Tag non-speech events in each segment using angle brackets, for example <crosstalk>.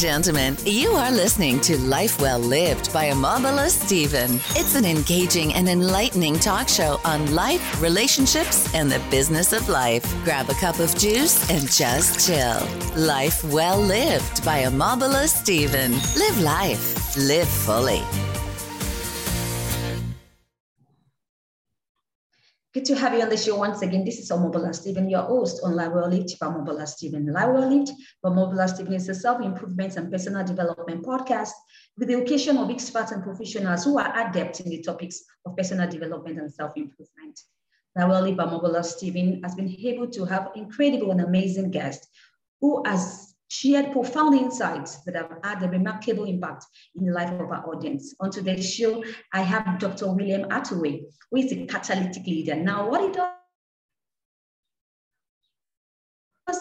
gentlemen, you are listening to Life Well Lived by Omobola Stephen. It's an engaging and enlightening talk show on life, relationships, and the business of life. Grab a cup of juice and just chill. Life Well Lived by Omobola Stephen. Live life, live fully. Good to have you on the show once again. This is Omobola Stephen, your host on Live Well Lived by Omobola Stephen. Live Well Lived by Omobola Stephen is a self-improvement and personal development podcast with the occasion of experts and professionals who are adept in the topics of personal development and self-improvement. Live Well Lived by Omobola Stephen has been able to have incredible and amazing guests who has shared profound insights that have had a remarkable impact in the life of our audience. On today's show, I have Dr. William Attaway, who is a catalytic leader. Now, what he does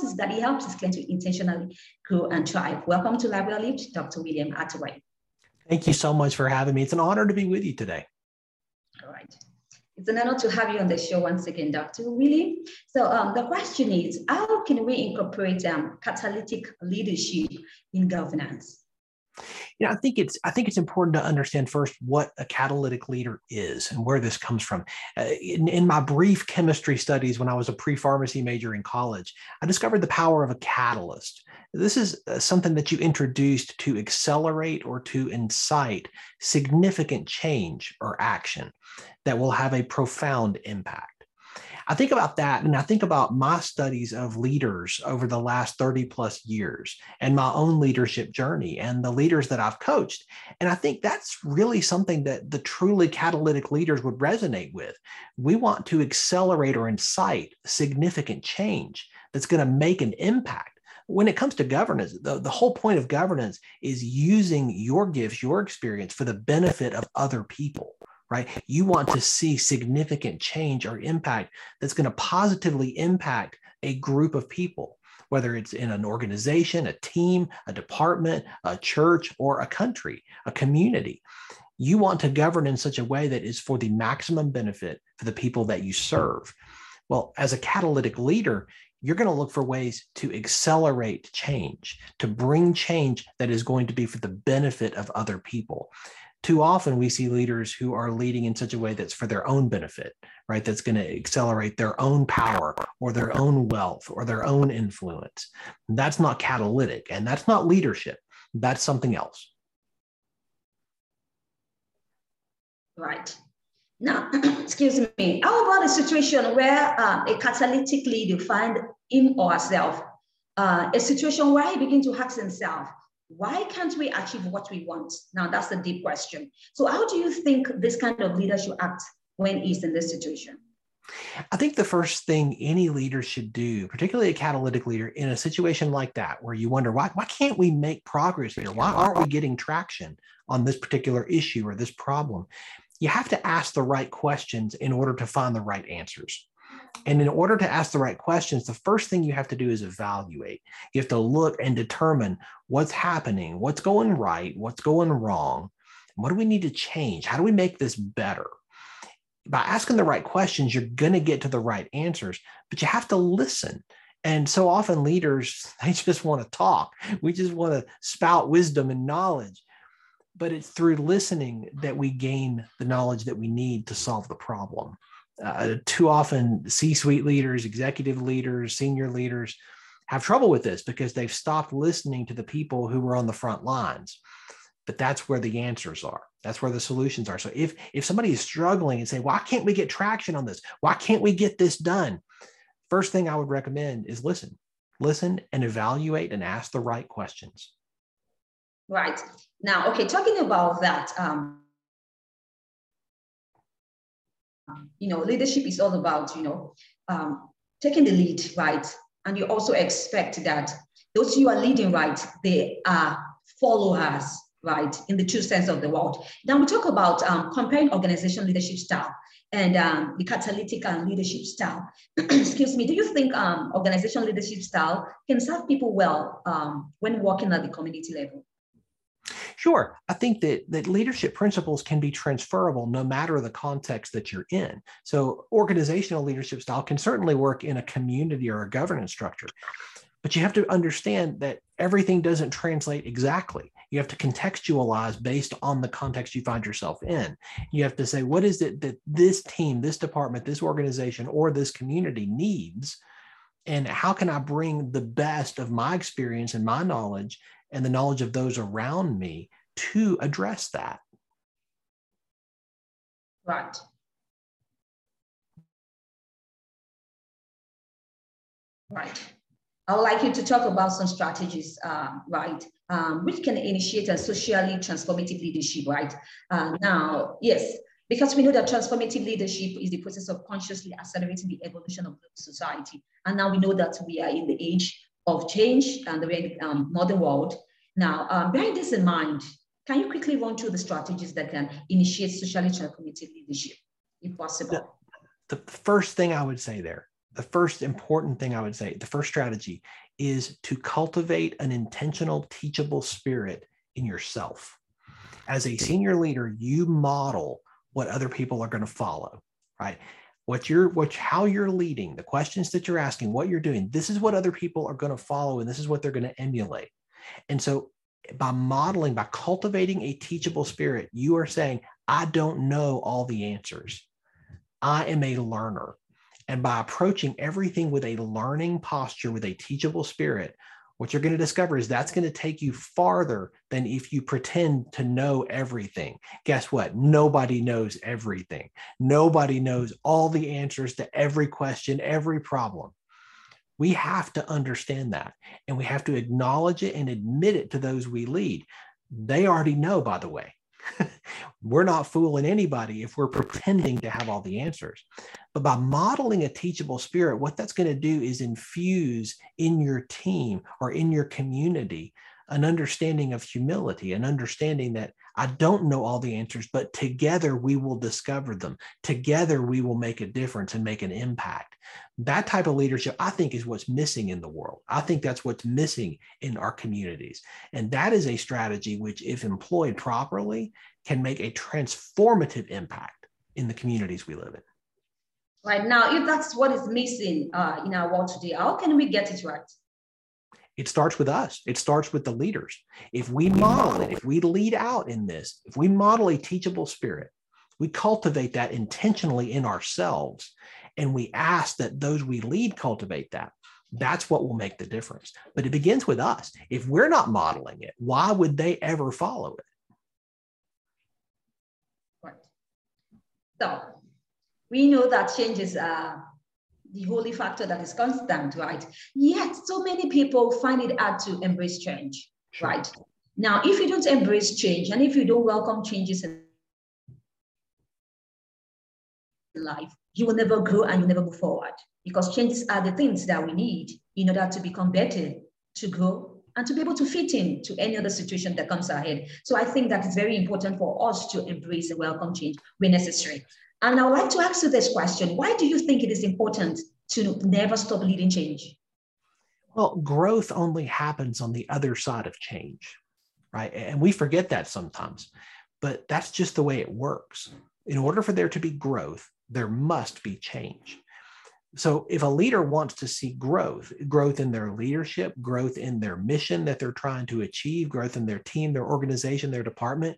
is that he helps his clients to intentionally grow and thrive. Welcome to Well Lived, Dr. William Attaway. Thank you so much for having me. It's an honor to be with you today. It's an honor to have you on the show once again, Dr. Willie. So um, the question is, how can we incorporate um, catalytic leadership in governance? You know, I think it's I think it's important to understand first what a catalytic leader is and where this comes from. Uh, in, in my brief chemistry studies when I was a pre-pharmacy major in college, I discovered the power of a catalyst. This is uh, something that you introduced to accelerate or to incite significant change or action that will have a profound impact. I think about that and I think about my studies of leaders over the last 30 plus years and my own leadership journey and the leaders that I've coached. And I think that's really something that the truly catalytic leaders would resonate with. We want to accelerate or incite significant change that's going to make an impact when it comes to governance, the, the whole point of governance is using your gifts, your experience for the benefit of other people right? You want to see significant change or impact that's going to positively impact a group of people, whether it's in an organization, a team, a department, a church, or a country, a community. You want to govern in such a way that is for the maximum benefit for the people that you serve. Well, as a catalytic leader, you're going to look for ways to accelerate change, to bring change that is going to be for the benefit of other people too often we see leaders who are leading in such a way that's for their own benefit, right? That's going to accelerate their own power or their own wealth or their own influence. That's not catalytic and that's not leadership. That's something else. Right. Now, <clears throat> excuse me, how about a situation where uh, a catalytic leader find him or herself, uh, a situation where he begin to ask himself, why can't we achieve what we want? Now, that's the deep question. So, how do you think this kind of leader should act when he's in this situation? I think the first thing any leader should do, particularly a catalytic leader, in a situation like that, where you wonder, why, why can't we make progress here? Why aren't we getting traction on this particular issue or this problem? You have to ask the right questions in order to find the right answers. And in order to ask the right questions, the first thing you have to do is evaluate. You have to look and determine what's happening, what's going right, what's going wrong, what do we need to change? How do we make this better? By asking the right questions, you're going to get to the right answers, but you have to listen. And so often leaders, <laughs> they just want to talk. We just want to spout wisdom and knowledge. But it's through listening that we gain the knowledge that we need to solve the problem uh, too often c-suite leaders executive leaders senior leaders have trouble with this because they've stopped listening to the people who were on the front lines. But that's where the answers are. That's where the solutions are. So if if somebody is struggling and say why can't we get traction on this? Why can't we get this done? First thing i would recommend is listen. Listen and evaluate and ask the right questions. Right. Now okay talking about that um, you know, leadership is all about, you know, um, taking the lead, right? And you also expect that those you are leading, right, they are followers, right, in the true sense of the word. Now we talk about um, comparing organization leadership style and um, the catalytic and leadership style. <clears throat> Excuse me, do you think um, organization leadership style can serve people well um, when working at the community level? Sure. I think that, that leadership principles can be transferable no matter the context that you're in. So, organizational leadership style can certainly work in a community or a governance structure. But you have to understand that everything doesn't translate exactly. You have to contextualize based on the context you find yourself in. You have to say, what is it that this team, this department, this organization, or this community needs? And how can I bring the best of my experience and my knowledge and the knowledge of those around me to address that? Right. Right. I would like you to talk about some strategies, uh, right, um, which can initiate a socially transformative leadership, right? Uh, now, yes, because we know that transformative leadership is the process of consciously accelerating the evolution of society. And now we know that we are in the age of change and the um, modern world. Now, um, bearing this in mind, can you quickly run through the strategies that can initiate socially transformative leadership, if possible? The, the first thing I would say there the first important thing I would say, the first strategy is to cultivate an intentional, teachable spirit in yourself. As a senior leader, you model what other people are going to follow, right? What you're, what, how you're leading, the questions that you're asking, what you're doing, this is what other people are going to follow, and this is what they're going to emulate. And so, by modeling, by cultivating a teachable spirit, you are saying, I don't know all the answers. I am a learner. And by approaching everything with a learning posture, with a teachable spirit, what you're going to discover is that's going to take you farther than if you pretend to know everything. Guess what? Nobody knows everything. Nobody knows all the answers to every question, every problem. We have to understand that and we have to acknowledge it and admit it to those we lead. They already know, by the way. <laughs> we're not fooling anybody if we're pretending to have all the answers. But by modeling a teachable spirit, what that's going to do is infuse in your team or in your community an understanding of humility, an understanding that I don't know all the answers, but together we will discover them. Together we will make a difference and make an impact. That type of leadership, I think, is what's missing in the world. I think that's what's missing in our communities. And that is a strategy which, if employed properly, can make a transformative impact in the communities we live in. Right now, if that's what is missing uh, in our world today, how can we get it right? It starts with us. It starts with the leaders. If we model it, if we lead out in this, if we model a teachable spirit, we cultivate that intentionally in ourselves, and we ask that those we lead cultivate that. That's what will make the difference. But it begins with us. If we're not modeling it, why would they ever follow it? Right. So we know that changes are the holy factor that is constant, right? Yet so many people find it hard to embrace change, sure. right? Now, if you don't embrace change and if you don't welcome changes in life, you will never grow and you never move forward because changes are the things that we need in order to become better, to grow, and to be able to fit in to any other situation that comes ahead. So I think that it's very important for us to embrace and welcome change when necessary. And I would like to ask you this question Why do you think it is important to never stop leading change? Well, growth only happens on the other side of change, right? And we forget that sometimes, but that's just the way it works. In order for there to be growth, there must be change. So, if a leader wants to see growth, growth in their leadership, growth in their mission that they're trying to achieve, growth in their team, their organization, their department,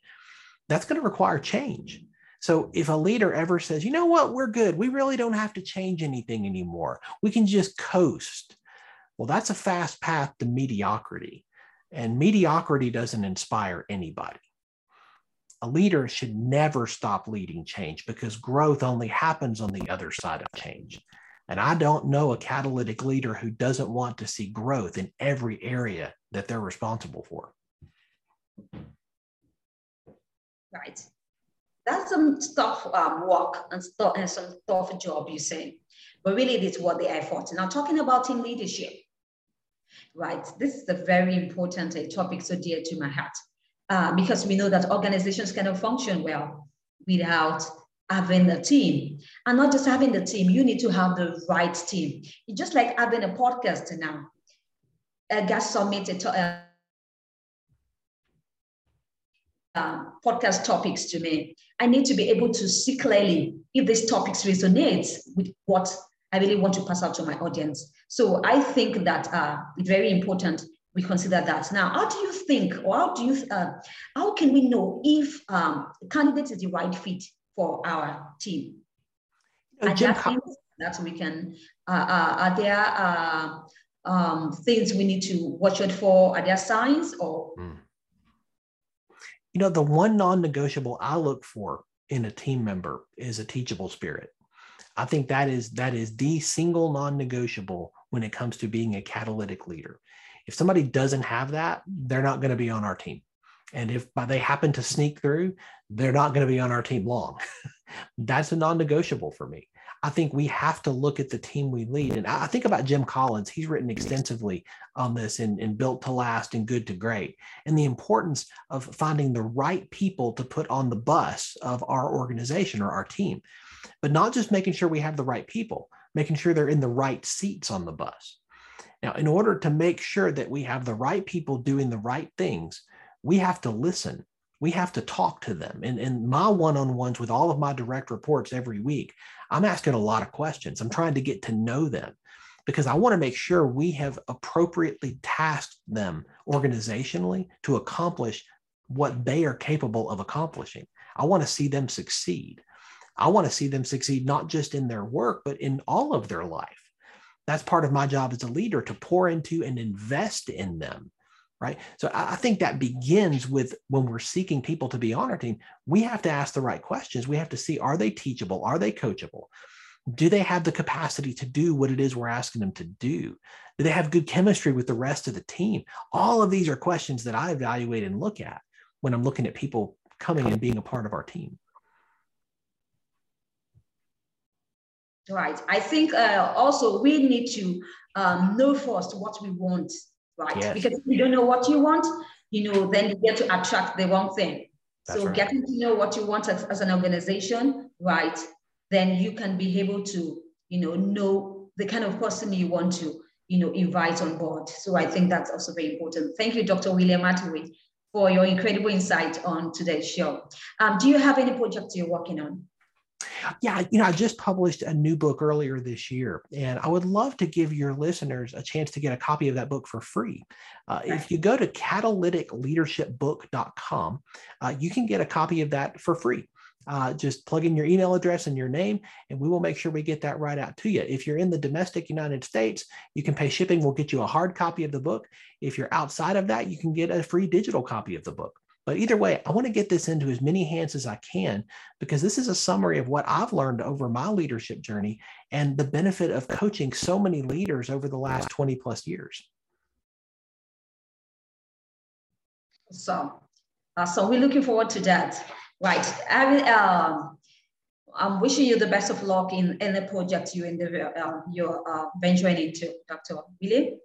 that's going to require change. So if a leader ever says, you know what, we're good, we really don't have to change anything anymore, we can just coast. Well, that's a fast path to mediocrity. And mediocrity doesn't inspire anybody. A leader should never stop leading change because growth only happens on the other side of change. And I don't know a catalytic leader who doesn't want to see growth in every area that they're responsible for. Right that's some tough um, work and, st- and some tough job, you say. but really it is what the effort. Now, talking about team leadership, right? This is a very important a topic so dear to my heart uh, because we know that organizations cannot function well without having a team. And not just having the team, you need to have the right team. Just like having a podcast now. A guest submitted uh, uh, podcast topics to me. I need to be able to see clearly if these topics resonate with what I really want to pass out to my audience. So I think that uh, it's very important we consider that. Now, how do you think, or how do you, uh, how can we know if um, candidate is the right fit for our team. Uh, Jim, that, means that we can, uh, uh, are there uh, um, things we need to watch out for? Are there signs or? Mm. You know, the one non-negotiable I look for in a team member is a teachable spirit. I think that is that is the single non-negotiable when it comes to being a catalytic leader. If somebody doesn't have that, they're not going to be on our team. And if they happen to sneak through, they're not going to be on our team long. <laughs> That's a non negotiable for me. I think we have to look at the team we lead. And I think about Jim Collins. He's written extensively on this in, in Built to Last and Good to Great, and the importance of finding the right people to put on the bus of our organization or our team, but not just making sure we have the right people, making sure they're in the right seats on the bus. Now, in order to make sure that we have the right people doing the right things, we have to listen. We have to talk to them. And in my one on ones with all of my direct reports every week, I'm asking a lot of questions. I'm trying to get to know them because I want to make sure we have appropriately tasked them organizationally to accomplish what they are capable of accomplishing. I want to see them succeed. I want to see them succeed not just in their work, but in all of their life. That's part of my job as a leader to pour into and invest in them right? So I think that begins with when we're seeking people to be on our team, we have to ask the right questions. We have to see are they teachable? Are they coachable? Do they have the capacity to do what it is we're asking them to do? Do they have good chemistry with the rest of the team? All of these are questions that I evaluate and look at when I'm looking at people coming and being a part of our team. Right. I think uh, also we need to um, know first what we want right? Yes. Because if you don't know what you want, you know, then you get to attract the wrong thing. That's so right. getting to know what you want as, as an organization, right? Then you can be able to, you know, know the kind of person you want to, you know, invite on board. So I think that's also very important. Thank you, Dr. William Attaway, for your incredible insight on today's show. Um, do you have any projects you're working on? Yeah, you know, I just published a new book earlier this year, and I would love to give your listeners a chance to get a copy of that book for free. Uh, if you go to catalyticleadershipbook.com, uh, you can get a copy of that for free. Uh, just plug in your email address and your name, and we will make sure we get that right out to you. If you're in the domestic United States, you can pay shipping. We'll get you a hard copy of the book. If you're outside of that, you can get a free digital copy of the book. But either way, I want to get this into as many hands as I can because this is a summary of what I've learned over my leadership journey and the benefit of coaching so many leaders over the last 20 plus years. So, uh, so we're looking forward to that. Right. I um, I'm wishing you the best of luck in any project you in the, uh, you're uh, venturing into, Dr. William.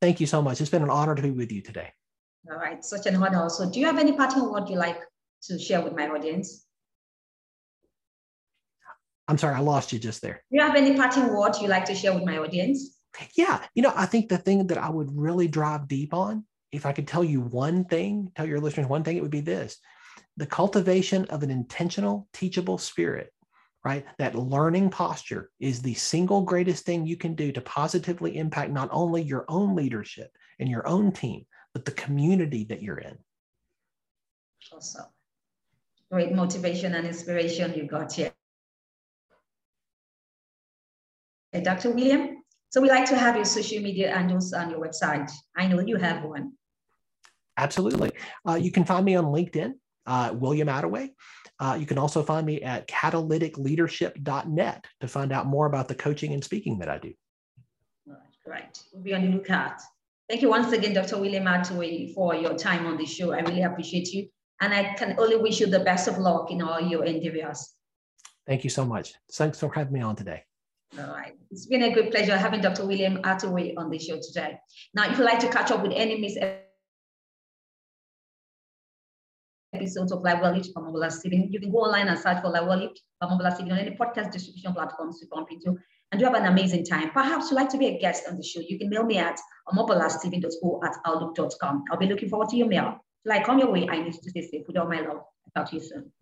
Thank you so much. It's been an honor to be with you today. All right, such an honor. So do you have any parting word you like to share with my audience? I'm sorry, I lost you just there. Do you have any parting word you like to share with my audience? Yeah, you know, I think the thing that I would really drive deep on, if I could tell you one thing, tell your listeners one thing, it would be this the cultivation of an intentional, teachable spirit, right? That learning posture is the single greatest thing you can do to positively impact not only your own leadership and your own team, but the community that you're in. Awesome. Great motivation and inspiration you got here. Hey, Dr. William, so we like to have your social media handles on your website. I know you have one. Absolutely. Uh, you can find me on LinkedIn, uh, William Attaway. Uh, you can also find me at catalyticleadership.net to find out more about the coaching and speaking that I do. All right, great. We'll be on the lookout. Thank you once again, Dr. William Attaway, for your time on the show. I really appreciate you. And I can only wish you the best of luck in all your endeavors. Thank you so much. Thanks for having me on today. All right. It's been a great pleasure having Dr. William Attaway on the show today. Now, if you'd like to catch up with any miss episodes of Live Well Lived by Omobola Stephen, you can go online and search for Live Well Lived by Omobola Stephen on any podcast distribution platforms you bump into and you have an amazing time. Perhaps you'd like to be a guest on the show. You can mail me at mobilastephen.o at outlook.com. I'll be looking forward to your mail. I come your way, I need to stay safe with all my love. Talk to you soon.